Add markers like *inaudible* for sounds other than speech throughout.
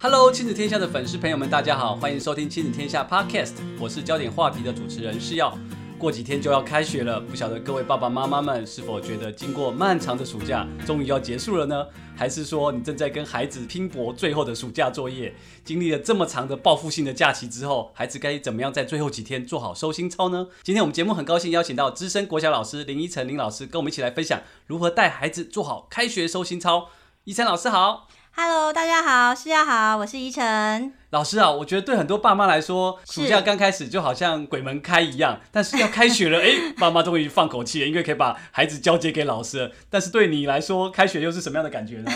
Hello，亲子天下的粉丝朋友们，大家好，欢迎收听亲子天下 Podcast，我是焦点话题的主持人是耀。过几天就要开学了，不晓得各位爸爸妈妈们是否觉得经过漫长的暑假终于要结束了呢？还是说你正在跟孩子拼搏最后的暑假作业？经历了这么长的报复性的假期之后，孩子该怎么样在最后几天做好收心操呢？今天我们节目很高兴邀请到资深国小老师林依晨林老师，跟我们一起来分享如何带孩子做好开学收心操。依晨老师好。Hello，大家好，师要好，我是依晨。老师啊，我觉得对很多爸妈来说，暑假刚开始就好像鬼门开一样，但是要开学了，*laughs* 哎，爸妈终于放口气了，因为可以把孩子交接给老师了。但是对你来说，开学又是什么样的感觉呢？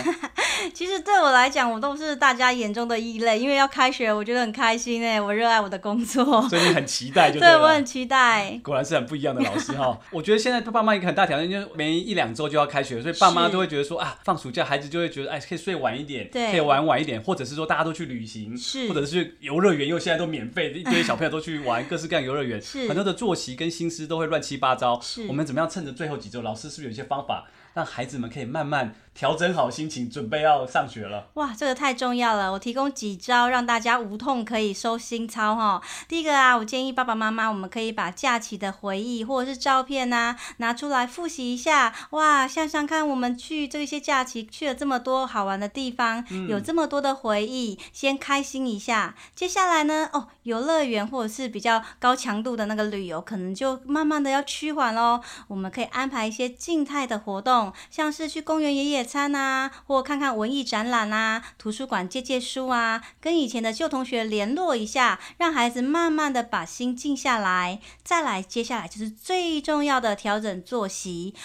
*laughs* 其实对我来讲，我都是大家眼中的异类，因为要开学，我觉得很开心哎，我热爱我的工作，所以你很期待就对，*laughs* 对我很期待。果然是很不一样的老师哈。*laughs* 我觉得现在爸妈一个很大条件就是没一两周就要开学，所以爸妈都会觉得说啊，放暑假孩子就会觉得哎，可以睡晚一点，对，可以玩晚一点，或者是说大家都去旅行，是，或者是去游乐园，因为现在都免费，一堆小朋友都去玩各式各样游乐园，是，很多的作息跟心思都会乱七八糟。是，我们怎么样趁着最后几周，老师是不是有一些方法？让孩子们可以慢慢调整好心情，准备要上学了。哇，这个太重要了！我提供几招让大家无痛可以收心操哈。第一个啊，我建议爸爸妈妈，我们可以把假期的回忆或者是照片呐、啊、拿出来复习一下。哇，想想看，我们去这些假期去了这么多好玩的地方，嗯、有这么多的回忆，先开心一下。接下来呢，哦，游乐园或者是比较高强度的那个旅游，可能就慢慢的要趋缓喽。我们可以安排一些静态的活动。像是去公园野野餐啊，或看看文艺展览啊，图书馆借借书啊，跟以前的旧同学联络一下，让孩子慢慢的把心静下来。再来，接下来就是最重要的调整作息。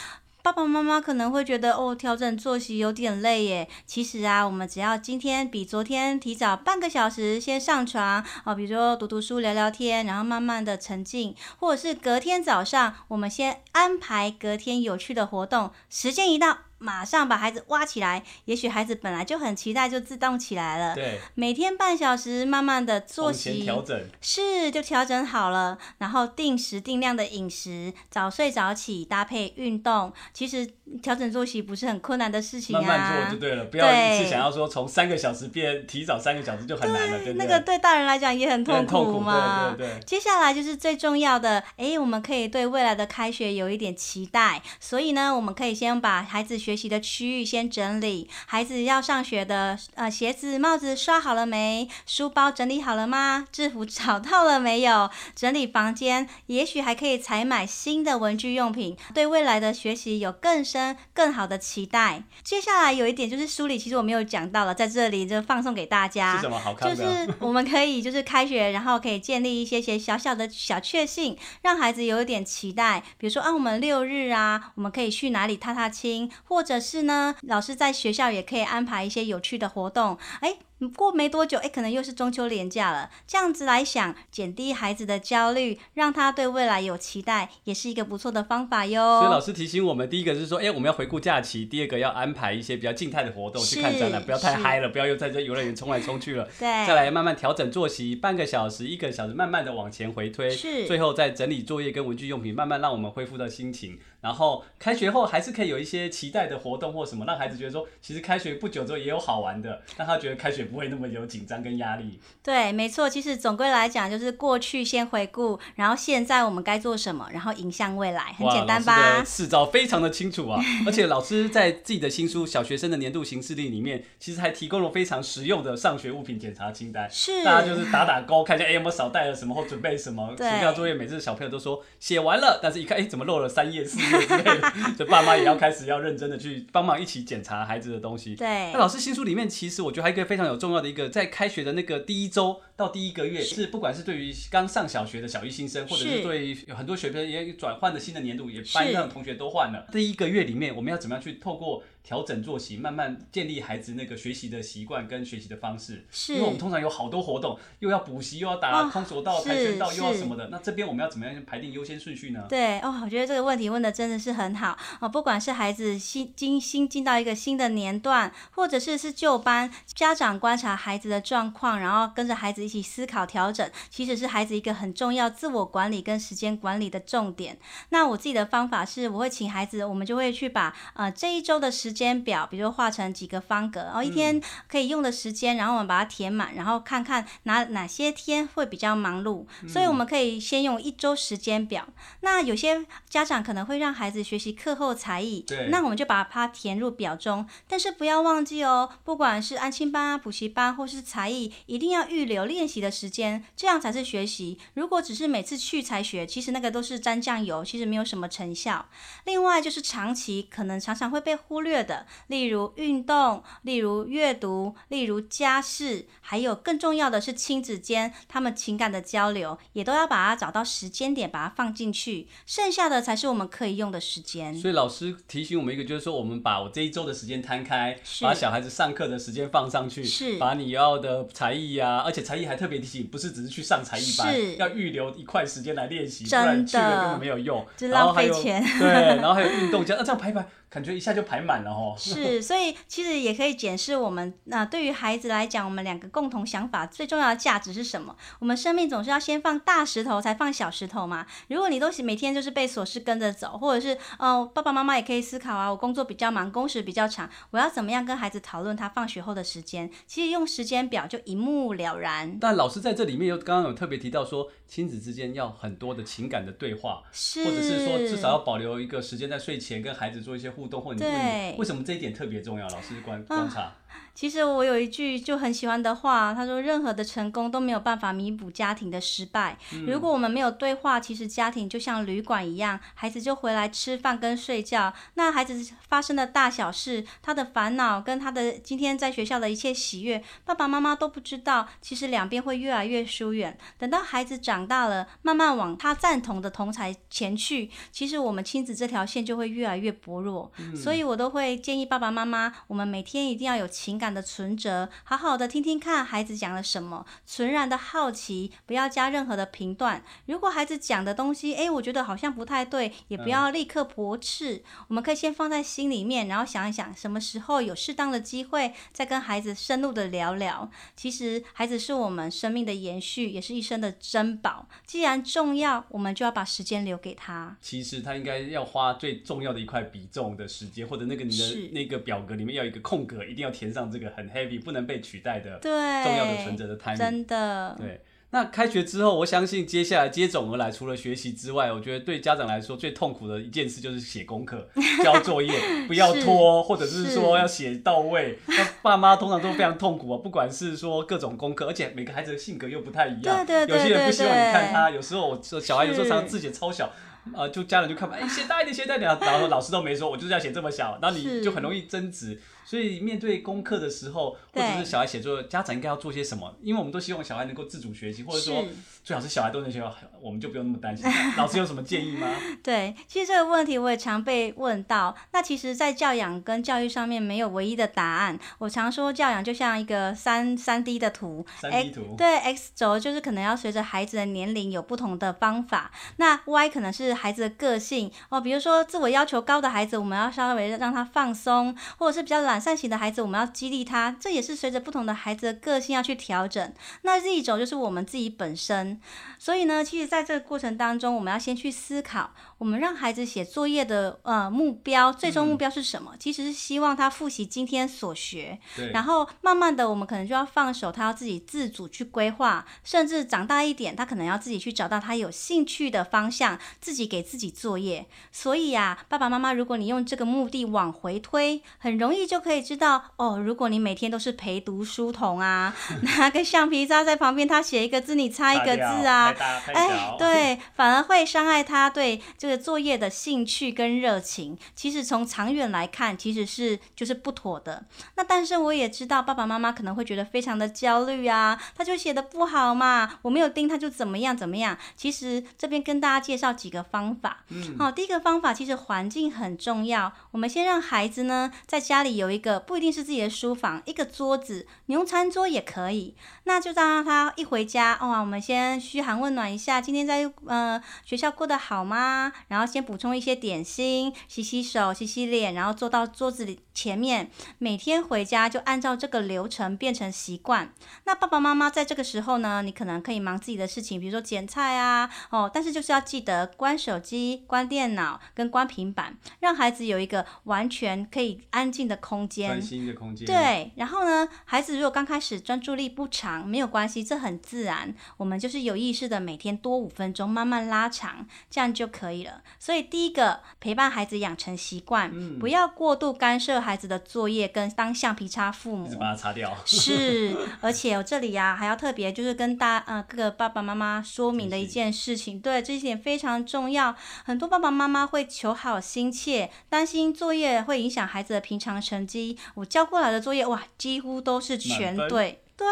爸爸妈妈可能会觉得哦，调整作息有点累耶。其实啊，我们只要今天比昨天提早半个小时先上床哦，比如说读读书、聊聊天，然后慢慢的沉浸，或者是隔天早上我们先安排隔天有趣的活动，时间一到。马上把孩子挖起来，也许孩子本来就很期待，就自动起来了。对，每天半小时，慢慢的作息调整，是就调整好了。然后定时定量的饮食，早睡早起，搭配运动，其实调整作息不是很困难的事情啊。慢慢做就对了，不要一次想要说从三个小时变提早三个小时就很难了，对，对不对？那个对大人来讲也很痛苦嘛。对对对。接下来就是最重要的，哎，我们可以对未来的开学有一点期待，所以呢，我们可以先把孩子。学习的区域先整理，孩子要上学的呃鞋子、帽子刷好了没？书包整理好了吗？制服找到了没有？整理房间，也许还可以采买新的文具用品，对未来的学习有更深、更好的期待。接下来有一点就是书里其实我没有讲到了，在这里就放送给大家。是什么好看的？就是我们可以就是开学，然后可以建立一些些小小的小确幸，让孩子有一点期待。比如说啊，我们六日啊，我们可以去哪里踏踏青，或或者是呢，老师在学校也可以安排一些有趣的活动，诶过没多久，哎，可能又是中秋连假了。这样子来想，减低孩子的焦虑，让他对未来有期待，也是一个不错的方法哟。所以老师提醒我们，第一个是说，哎，我们要回顾假期；第二个要安排一些比较静态的活动，去看展览，不要太嗨了，不要又在这游乐园冲来冲去了。对。再来慢慢调整作息，半个小时、一个小时，慢慢的往前回推。是。最后再整理作业跟文具用品，慢慢让我们恢复到心情。然后开学后还是可以有一些期待的活动或什么，让孩子觉得说，其实开学不久之后也有好玩的，让他觉得开学。不会那么有紧张跟压力。对，没错。其实总归来讲，就是过去先回顾，然后现在我们该做什么，然后迎向未来，很简单吧？老师的四招非常的清楚啊！*laughs* 而且老师在自己的新书《小学生的年度行事历》里面，其实还提供了非常实用的上学物品检查清单。是，大家就是打打勾，看一下哎有没有少带了什么或准备什么。暑假作业每次小朋友都说写完了，但是一看哎怎么漏了三页四页之类的，*laughs* 所以爸妈也要开始要认真的去帮忙一起检查孩子的东西。对，那老师新书里面其实我觉得还有一个非常有重要的一个在。开学的那个第一周到第一个月，是不管是对于刚上小学的小一新生，或者是对于有很多学生也转换的新的年度，也班上的同学都换了。第一个月里面，我们要怎么样去透过调整作息，慢慢建立孩子那个学习的习惯跟学习的方式。是，因为我们通常有好多活动，又要补习，又要打空手道、跆拳道，又要什么的。那这边我们要怎么样排定优先顺序呢？对哦，我觉得这个问题问的真的是很好哦。不管是孩子新进新进到一个新的年段，或者是是旧班，家长观察孩子的状况，然后跟着孩子一起思考调整，其实是孩子一个很重要自我管理跟时间管理的重点。那我自己的方法是，我会请孩子，我们就会去把呃这一周的时间表，比如画成几个方格，然后一天可以用的时间，然后我们把它填满，然后看看哪哪些天会比较忙碌，所以我们可以先用一周时间表。那有些家长可能会让孩子学习课后才艺，那我们就把它填入表中，但是不要忘记哦，不管是安亲班啊、补习班或是才艺，一定要预留练习的时间，这样才是学习。如果只是每次去才学，其实那个都是沾酱油，其实没有什么成效。另外就是长期可能常常会被忽略的，例如运动，例如阅读，例如家事，还有更重要的是亲子间他们情感的交流，也都要把它找到时间点，把它放进去。剩下的才是我们可以用的时间。所以老师提醒我们一个，就是说我们把我这一周的时间摊开，把小孩子上课的时间放上去，是把你要的才艺呀，而且才艺还特别提醒，不是只是去上才艺班，是要预留一块时间来练习，不然去了根本没有用，浪费钱。对，然后还有运动，这样这样排排。感觉一下就排满了哦。*laughs* *laughs* 是，所以其实也可以检视我们那、呃、对于孩子来讲，我们两个共同想法最重要的价值是什么？我们生命总是要先放大石头，才放小石头嘛。如果你都是每天就是被琐事跟着走，或者是哦、呃，爸爸妈妈也可以思考啊，我工作比较忙，工时比较长，我要怎么样跟孩子讨论他放学后的时间？其实用时间表就一目了然。但老师在这里面又刚刚有特别提到说，亲子之间要很多的情感的对话，或者是说至少要保留一个时间在睡前跟孩子做一些互动，或者你问你。为什么这一点特别重要？老师观观察。啊其实我有一句就很喜欢的话，他说：“任何的成功都没有办法弥补家庭的失败。如果我们没有对话，其实家庭就像旅馆一样，孩子就回来吃饭跟睡觉。那孩子发生的大小事，他的烦恼跟他的今天在学校的一切喜悦，爸爸妈妈都不知道。其实两边会越来越疏远。等到孩子长大了，慢慢往他赞同的同才前去，其实我们亲子这条线就会越来越薄弱。所以我都会建议爸爸妈妈，我们每天一定要有情感的存折，好好的听听看孩子讲了什么，纯然的好奇，不要加任何的评断。如果孩子讲的东西，哎，我觉得好像不太对，也不要立刻驳斥。嗯。我们可以先放在心里面，然后想一想，什么时候有适当的机会，再跟孩子深入的聊聊。其实，孩子是我们生命的延续，也是一生的珍宝。既然重要，我们就要把时间留给他。其实他应该要花最重要的一块比重的时间，或者那个你的那个表格里面要有一个空格，一定要填上这个。很 heavy，不能被取代的，对，重要的存折的 timing，真的，对。那开学之后，我相信接下来接踵而来，除了学习之外，我觉得对家长来说最痛苦的一件事就是写功课、*laughs* 交作业，不要拖，或者是说要写到位。那爸妈通常都非常痛苦啊，不管是说各种功课，而且每个孩子的性格又不太一样，对对对对对，有些人不希望你看他，有时候我小孩有时候常常字写超小。呃，就家人就看吧，哎，写大一点，写大一点，然后老师都没说，我就是要写这么小，那你就很容易争执。所以面对功课的时候，或者是小孩写作，家长应该要做些什么？因为我们都希望小孩能够自主学习，或者说最好是小孩都能学，我们就不用那么担心。*laughs* 老师有什么建议吗？*laughs* 对，其实这个问题我也常被问到。那其实，在教养跟教育上面没有唯一的答案。我常说，教养就像一个三三 D 的图，三 D 图，对，X 轴就是可能要随着孩子的年龄有不同的方法，那 Y 可能是孩子的个性哦，比如说自我要求高的孩子，我们要稍微让他放松，或者是比较懒散型的孩子，我们要激励他。这也是随着不同的孩子的个性要去调整。那 Z 轴就是我们自己本身。所以呢，其实在这个过程当中，我们要先去思考，我们让孩子写作业的呃目标，最终目标是什么？嗯、其实是希望他复习今天所学。对。然后慢慢的，我们可能就要放手，他要自己自主去规划，甚至长大一点，他可能要自己去找到他有兴趣的方向，自己给自己作业。所以呀、啊，爸爸妈妈，如果你用这个目的往回推，很容易就可以知道哦。如果你每天都是陪读书童啊，*laughs* 拿个橡皮擦在旁边，他写一个字，你擦一个字啊，哎，对，反而会伤害他对这个作业的兴趣跟热情。其实从长远来看，其实是就是不妥的。那但是我也知道，爸爸妈妈可能会觉得非常的焦虑啊，他就写的不好嘛，我没有盯他就怎么样怎么样。其实这边跟大家介绍几个方法。嗯，好，第一个方法其实环境很重要。我们先让孩子呢在家里有有一个不一定是自己的书房，一个桌子，你用餐桌也可以。那就让他一回家，哇，我们先嘘寒问暖一下，今天在呃学校过得好吗？然后先补充一些点心，洗洗手，洗洗脸，然后坐到桌子里前面。每天回家就按照这个流程变成习惯。那爸爸妈妈在这个时候呢，你可能可以忙自己的事情，比如说剪菜啊，哦，但是就是要记得关手机、关电脑跟关平板，让孩子有一个完全可以安静的空间，专心的空间。对，然后呢，孩子如果刚开始专注力不长，没有关系，这很自然。我们就是有意识的每天多五分钟，慢慢拉长，这样就可以了。所以第一个，陪伴孩子养成习惯，嗯、不要过度干涉孩子的作业，跟当橡皮擦父母，把它擦掉。是，*laughs* 而且我这里呀、啊、还要特别就是跟大呃各个爸爸妈妈说明的一件事情，对，这一点非常重要。很多爸爸妈妈会求好心切，担心作业会影响孩子的平常成绩。我交过来的作业哇，几乎都是全对。对，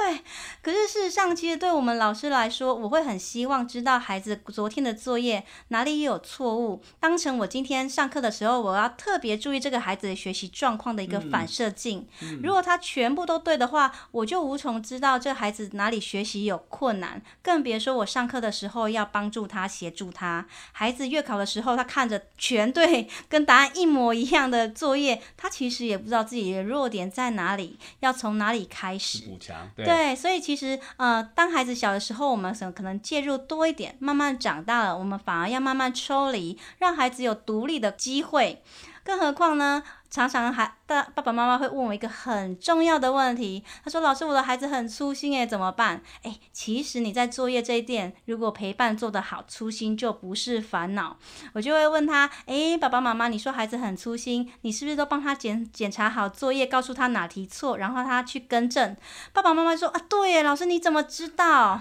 可是事实上，其实对我们老师来说，我会很希望知道孩子昨天的作业哪里有错误，当成我今天上课的时候，我要特别注意这个孩子的学习状况的一个反射镜。嗯嗯、如果他全部都对的话，我就无从知道这孩子哪里学习有困难，更别说我上课的时候要帮助他、协助他。孩子月考的时候，他看着全对，跟答案一模一样的作业，他其实也不知道自己的弱点在哪里，要从哪里开始补强。对，所以其实，呃，当孩子小的时候，我们可能介入多一点，慢慢长大了，我们反而要慢慢抽离，让孩子有独立的机会。更何况呢？常常还大爸爸妈妈会问我一个很重要的问题，他说：“老师，我的孩子很粗心诶，怎么办？”诶，其实你在作业这一点，如果陪伴做得好，粗心就不是烦恼。我就会问他：“诶，爸爸妈妈，你说孩子很粗心，你是不是都帮他检检查好作业，告诉他哪题错，然后他去更正？”爸爸妈妈说：“啊，对耶，老师你怎么知道？”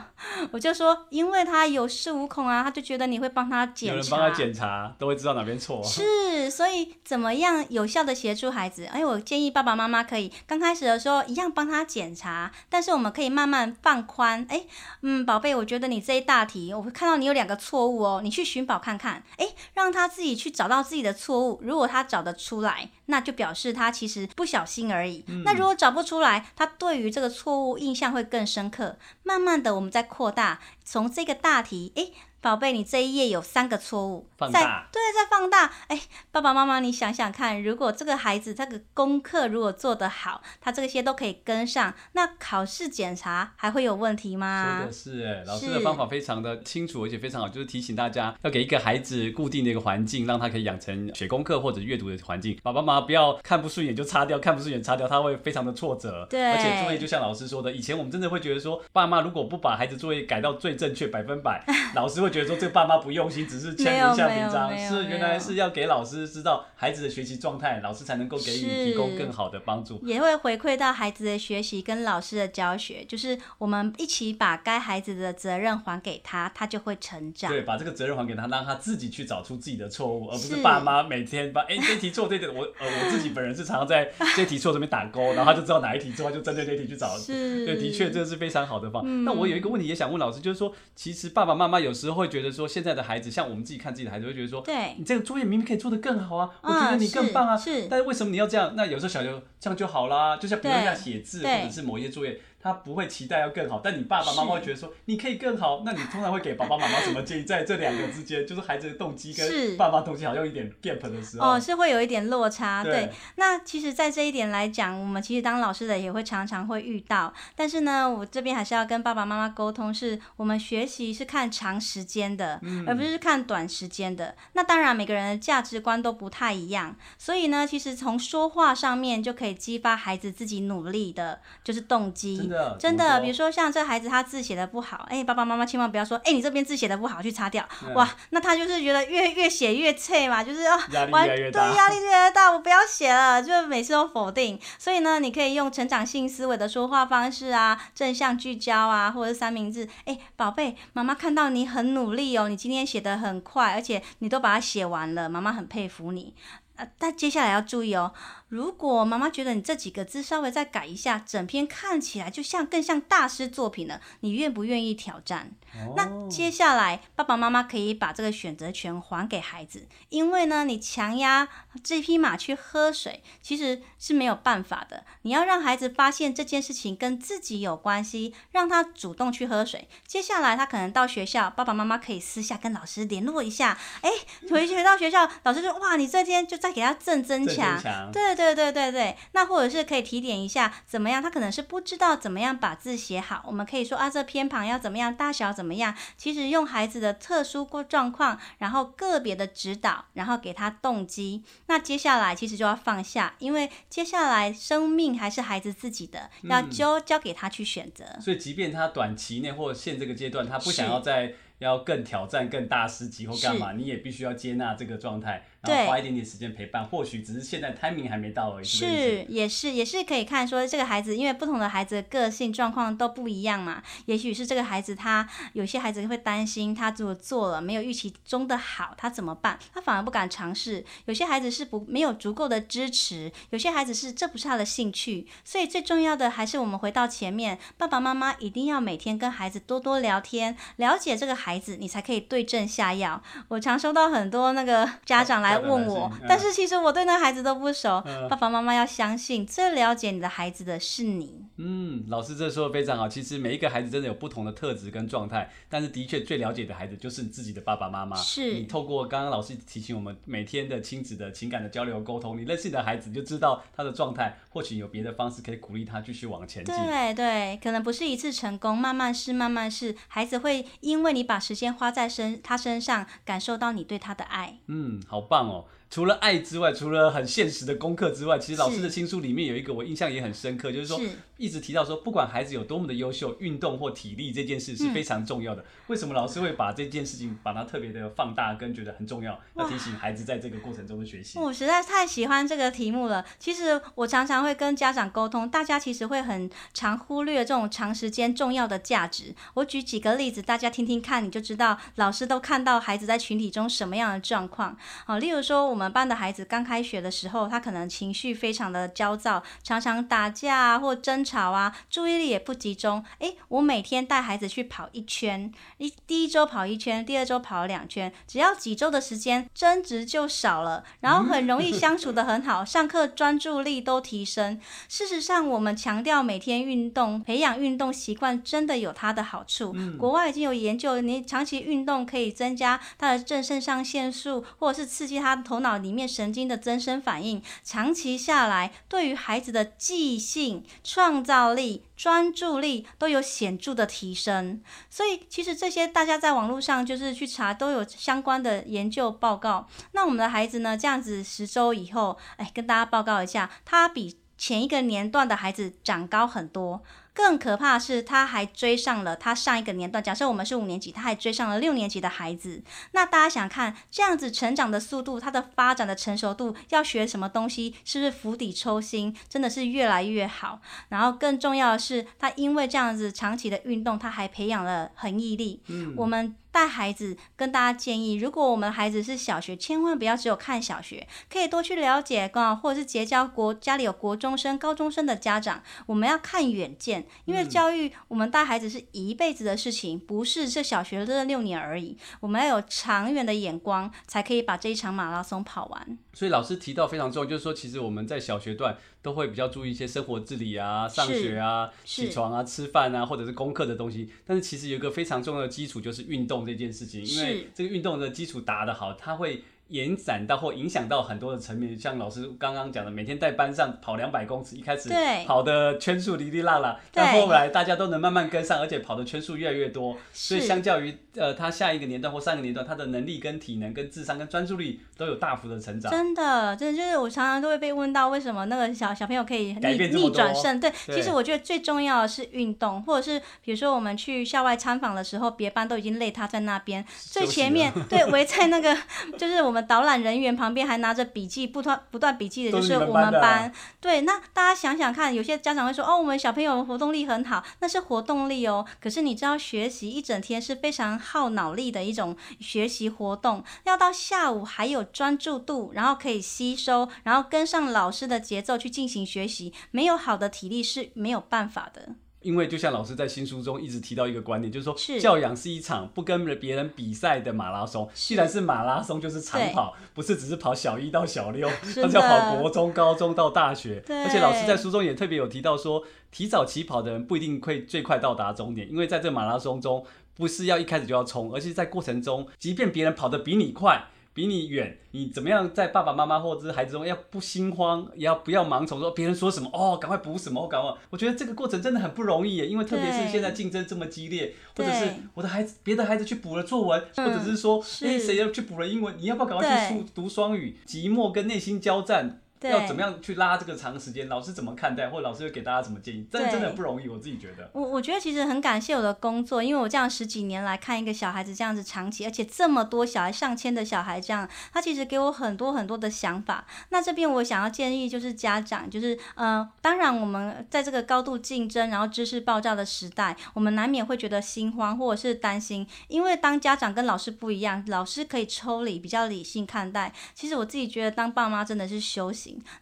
我就说：“因为他有恃无恐啊，他就觉得你会帮他检查，有人帮他检查，都会知道哪边错。”是，所以怎么样有效的？协助孩子，哎，我建议爸爸妈妈可以刚开始的时候一样帮他检查，但是我们可以慢慢放宽。哎，嗯，宝贝，我觉得你这一大题，我会看到你有两个错误哦，你去寻宝看看，哎，让他自己去找到自己的错误。如果他找得出来，那就表示他其实不小心而已。嗯、那如果找不出来，他对于这个错误印象会更深刻。慢慢的，我们再扩大，从这个大题，哎。宝贝，你这一页有三个错误，放大，对，再放大。哎，爸爸妈妈，你想想看，如果这个孩子这个功课如果做得好，他这些都可以跟上，那考试检查还会有问题吗？说的是，哎，老师的方法非常的清楚，而且非常好，就是提醒大家要给一个孩子固定的一个环境，让他可以养成写功课或者阅读的环境。爸爸妈妈不要看不顺眼就擦掉，看不顺眼擦掉，他会非常的挫折。对，而且作业就像老师说的，以前我们真的会觉得说，爸妈如果不把孩子作业改到最正确百分百，*laughs* 老师会。觉得说这个爸妈不用心，只是签名下名章，是原来是要给老师知道孩子的学习状态，老师才能够给予提供更好的帮助，也会回馈到孩子的学习跟老师的教学，就是我们一起把该孩子的责任还给他，他就会成长。对，把这个责任还给他，让他自己去找出自己的错误，而不是爸妈每天把哎这题错这题我呃我自己本人是常常在这题错这边打勾，然后他就知道哪一题错，他就针对这题去找。是，对，的确这是非常好的方。嗯、那我有一个问题也想问老师，就是说其实爸爸妈妈有时候会觉得说现在的。孩子像我们自己看自己的孩子，会觉得说，对，你这个作业明明可以做得更好啊，我觉得你更棒啊，是，但是为什么你要这样？那有时候小刘这样就好啦，就像比如像写字或者是某一些作业。他不会期待要更好，但你爸爸妈妈会觉得说你可以更好，那你通常会给爸爸妈妈什么建议？在这两个之间，就是孩子的动机跟爸爸动机好像有一点 gap 的时候，哦，是会有一点落差。对，对，那其实，在这一点来讲，我们其实当老师的也会常常会遇到。但是呢，我这边还是要跟爸爸妈妈沟通，是我们学习是看长时间的，嗯、而不是看短时间的。那当然，每个人的价值观都不太一样，所以呢，其实从说话上面就可以激发孩子自己努力的，就是动机。真的，比如说像这孩子他字写的不好，哎，爸爸妈妈千万不要说，哎，你这边字写的不好，去擦掉。嗯、哇，那他就是觉得越越写越脆嘛，就是哦，压力越来越大，对，压力越来越大，我不要写了，就每次都否定。所以呢，你可以用成长性思维的说话方式啊，正向聚焦啊，或者是三明治。哎，宝贝，妈妈看到你很努力哦，你今天写的很快，而且你都把它写完了，妈妈很佩服你。呃，但接下来要注意哦。如果妈妈觉得你这几个字稍微再改一下，整篇看起来就像更像大师作品了，你愿不愿意挑战？哦、那接下来爸爸妈妈可以把这个选择权还给孩子，因为呢，你强压这匹马去喝水，其实是没有办法的。你要让孩子发现这件事情跟自己有关系，让他主动去喝水。接下来他可能到学校，爸爸妈妈可以私下跟老师联络一下。哎，回去到学校，老师说哇，你这天就再给他正增强。对对对对对。那或者是可以提点一下，怎么样？他可能是不知道怎么样把字写好，我们可以说啊，这偏旁要怎么样，大小怎么样？其实用孩子的特殊过状况，然后个别的指导，然后给他动机。那接下来其实就要放下，因为接下来生命还是孩子自己的，要交交给他去选择。嗯，所以，即便他短期内或现这个阶段，他不想要再要更挑战、更大师级或干嘛，你也必须要接纳这个状态。对，花一点点时间陪伴，或许只是现在 timing 还没到而已。是，也是，也是可以看说这个孩子，因为不同的孩子的个性状况都不一样嘛。也许是这个孩子他有些孩子会担心，他如果做了没有预期中的好，他怎么办？他反而不敢尝试。有些孩子是不没有足够的支持，有些孩子是这不是他的兴趣。所以最重要的还是我们回到前面，爸爸妈妈一定要每天跟孩子多多聊天，了解这个孩子，你才可以对症下药。我常收到很多那个家长来。问我，但是其实我对那孩子都不熟。嗯、爸爸妈妈要相信，最了解你的孩子的是你。嗯，老师这说的非常好。其实每一个孩子真的有不同的特质跟状态，但是的确最了解的孩子就是你自己的爸爸妈妈。是你透过刚刚老师提醒我们每天的亲子的情感的交流沟通，你认识你的孩子，就知道他的状态。或许有别的方式可以鼓励他继续往前进。对对，可能不是一次成功，慢慢试，慢慢试，孩子会因为你把时间花在身他身上，感受到你对他的爱。嗯，好棒哦。除了爱之外，除了很现实的功课之外，其实老师的新书里面有一个我印象也很深刻，是就是说一直提到说，不管孩子有多么的优秀，运动或体力这件事是非常重要的。嗯、为什么老师会把这件事情把它特别的放大，跟觉得很重要，要提醒孩子在这个过程中的学习？我实在太喜欢这个题目了。其实我常常会跟家长沟通，大家其实会很常忽略这种长时间重要的价值。我举几个例子，大家听听看，你就知道老师都看到孩子在群体中什么样的状况。好，例如说我们。班的孩子刚开学的时候，他可能情绪非常的焦躁，常常打架啊或争吵啊，注意力也不集中。诶，我每天带孩子去跑一圈，一第一周跑一圈，第二周跑两圈，只要几周的时间，争执就少了，然后很容易相处的很好，上课专注力都提升。事实上，我们强调每天运动，培养运动习惯，真的有它的好处。嗯、国外已经有研究，你长期运动可以增加他的正肾上腺素，或者是刺激他的头脑。里面神经的增生反应，长期下来，对于孩子的记性、创造力、专注力都有显著的提升。所以，其实这些大家在网络上就是去查，都有相关的研究报告。那我们的孩子呢，这样子十周以后，哎，跟大家报告一下，他比前一个年段的孩子长高很多。更可怕的是，他还追上了他上一个年段。假设我们是五年级，他还追上了六年级的孩子。那大家想看这样子成长的速度，他的发展的成熟度，要学什么东西，是不是釜底抽薪，真的是越来越好？然后更重要的是，他因为这样子长期的运动，他还培养了恒毅力。嗯，我们。带孩子，跟大家建议，如果我们的孩子是小学，千万不要只有看小学，可以多去了解啊，或者是结交国家里有国中生、高中生的家长。我们要看远见，因为教育我们带孩子是一辈子的事情，不是这小学这六年而已。我们要有长远的眼光，才可以把这一场马拉松跑完。所以老师提到非常重要，就是说，其实我们在小学段。都会比较注意一些生活自理啊、上学啊、起床啊、吃饭啊，或者是功课的东西。但是其实有一个非常重要的基础，就是运动这件事情。因为这个运动的基础打得好，它会。延展到或影响到很多的层面，像老师刚刚讲的，每天在班上跑两百公尺，一开始跑的圈数哩哩啦啦，但后来大家都能慢慢跟上，而且跑的圈数越来越多，所以相较于呃他下一个年段或上一个年段，他的能力跟体能跟智商跟专注力都有大幅的成长。真的，真的就是我常常都会被问到，为什么那个小小朋友可以逆逆转胜？对，其实我觉得最重要的是运动，或者是比如说我们去校外参访的时候，别班都已经累，他在那边最前面，对，围在那个就是我们。们导览人员旁边还拿着笔记，不断不断笔记的就是我们班。对，那大家想想看，有些家长会说，哦，我们小朋友活动力很好，那是活动力哦。可是你知道，学习一整天是非常耗脑力的一种学习活动，要到下午还有专注度，然后可以吸收，然后跟上老师的节奏去进行学习，没有好的体力是没有办法的。因为就像老师在新书中一直提到一个观念，就是说教养是一场不跟别人比赛的马拉松。既然是马拉松，就是长跑，不是只是跑小一到小六，*laughs* 而是要跑国中、高中到大学。而且老师在书中也特别有提到说，提早起跑的人不一定会最快到达终点，因为在这马拉松中，不是要一开始就要冲，而是在过程中，即便别人跑得比你快。比你远，你怎么样在爸爸妈妈或者是孩子中要不心慌，也要不要盲从，说别人说什么哦，赶快补什么，我赶快。我觉得这个过程真的很不容易耶，因为特别是现在竞争这么激烈，或者是我的孩子别的孩子去补了作文，或者是说哎谁要去补了英文，你要不要赶快去读双语？寂寞跟内心交战。要怎么样去拉这个长时间？老师怎么看待？或者老师会给大家什么建议？真的真的不容易，我自己觉得。我我觉得其实很感谢我的工作，因为我这样十几年来看一个小孩子这样子长期，而且这么多小孩上千的小孩这样，他其实给我很多很多的想法。那这边我想要建议就是家长，就是呃，当然我们在这个高度竞争，然后知识爆炸的时代，我们难免会觉得心慌或者是担心，因为当家长跟老师不一样，老师可以抽离，比较理性看待。其实我自己觉得当爸妈真的是修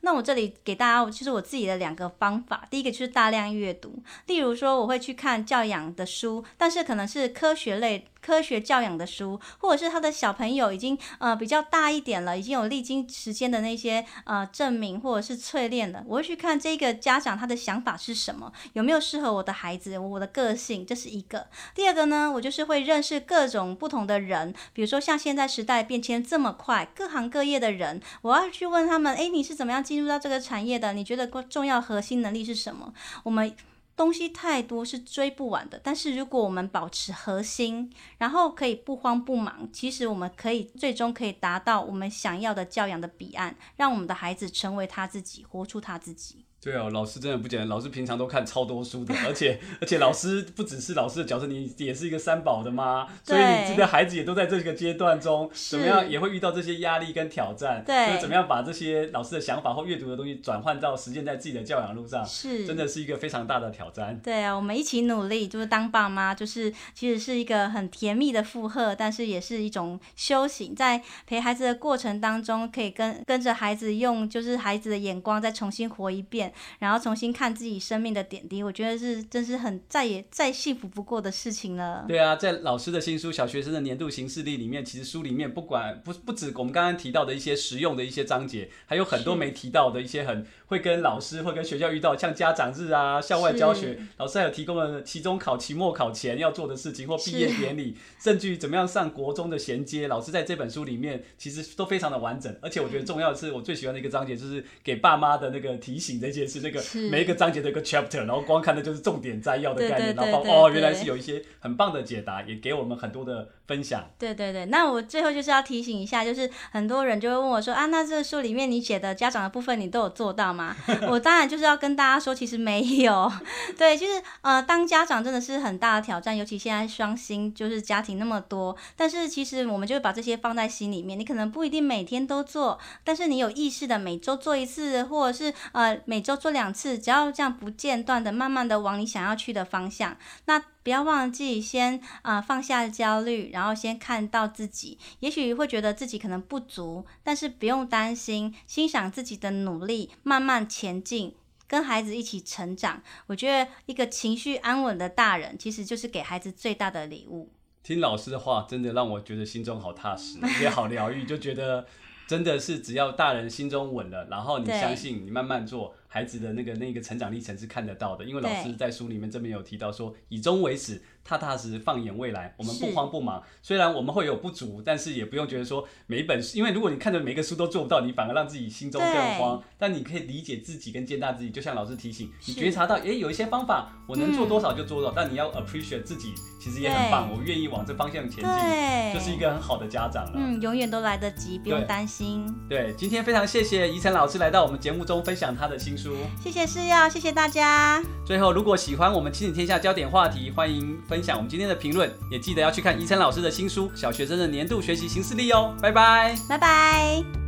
那我这里给大家就是我自己的两个方法，第一个就是大量阅读，例如说我会去看教养的书，但是可能是科学类。科学教养的书，或者是他的小朋友已经呃比较大一点了，已经有历经时间的那些呃证明或者是淬炼了，我会去看这个家长他的想法是什么，有没有适合我的孩子，我的个性，这是一个。第二个呢，我就是会认识各种不同的人，比如说像现在时代变迁这么快，各行各业的人，我要去问他们，诶，你是怎么样进入到这个产业的？你觉得重要核心能力是什么？我们。东西太多是追不完的，但是如果我们保持核心，然后可以不慌不忙，其实我们可以最终可以达到我们想要的教养的彼岸，让我们的孩子成为他自己，活出他自己。对哦，老师真的不简单。老师平常都看超多书的，*laughs* 而且而且老师不只是老师的角色，你也是一个三宝的妈，所以你自己的孩子也都在这个阶段中，怎么样也会遇到这些压力跟挑战。对，所以怎么样把这些老师的想法或阅读的东西转换到实践在自己的教养路上，是真的是一个非常大的挑战。对啊，我们一起努力，就是当爸妈，就是其实是一个很甜蜜的负荷，但是也是一种修行，在陪孩子的过程当中，可以跟跟着孩子用就是孩子的眼光再重新活一遍。然后重新看自己生命的点滴，我觉得是真是很再也再幸福不过的事情了。对啊，在老师的新书《小学生的年度行事历》里面，其实书里面不管不不止我们刚刚提到的一些实用的一些章节，还有很多没提到的一些很会跟老师会跟学校遇到，像家长日啊、校外教学，老师还有提供了期中考、期末考前要做的事情或毕业典礼，甚至于怎么样上国中的衔接，老师在这本书里面其实都非常的完整。而且我觉得重要的是，我最喜欢的一个章节就是给爸妈的那个提醒这件事，那个。每一个章节的一个 chapter，然后光看的就是重点摘要的概念，然后哦，原来是有一些很棒的解答，也给我们很多的分享。对对对，那我最后就是要提醒一下，就是很多人就会问我说啊，那这个书里面你写的家长的部分，你都有做到吗？*laughs* 我当然就是要跟大家说，其实没有。*laughs* 对，就是呃，当家长真的是很大的挑战，尤其现在双薪，就是家庭那么多，但是其实我们就会把这些放在心里面。你可能不一定每天都做，但是你有意识的每周做一次，或者是呃每周做两次。只要这样不间断的，慢慢的往你想要去的方向，那不要忘记先啊、放下焦虑，然后先看到自己，也许会觉得自己可能不足，但是不用担心，欣赏自己的努力，慢慢前进，跟孩子一起成长。我觉得一个情绪安稳的大人，其实就是给孩子最大的礼物。听老师的话，真的让我觉得心中好踏实，也好疗愈，就觉得真的是只要大人心中稳了，然后你相信，你慢慢做。孩子的那个那个成长历程是看得到的，因为老师在书里面这边有提到说，以终为始。踏踏实实放眼未来，我们不慌不忙。虽然我们会有不足，但是也不用觉得说每一本书，因为如果你看着每个书都做不到，你反而让自己心中更慌。但你可以理解自己跟接纳自己，就像老师提醒，你觉察到，诶，有一些方法我能做多少就做多少。嗯、但你要 appreciate 自己，其实也很棒，我愿意往这方向前进，就是一个很好的家长了。嗯，永远都来得及，不用担心。对，对，今天非常谢谢怡晨老师来到我们节目中分享他的新书书。谢谢诗药，谢谢大家。最后，如果喜欢我们亲子天下焦点话题，欢迎分享我们今天的评论，也记得要去看宜晨老师的新书《小学生的年度学习形式力》哦。拜拜，拜拜。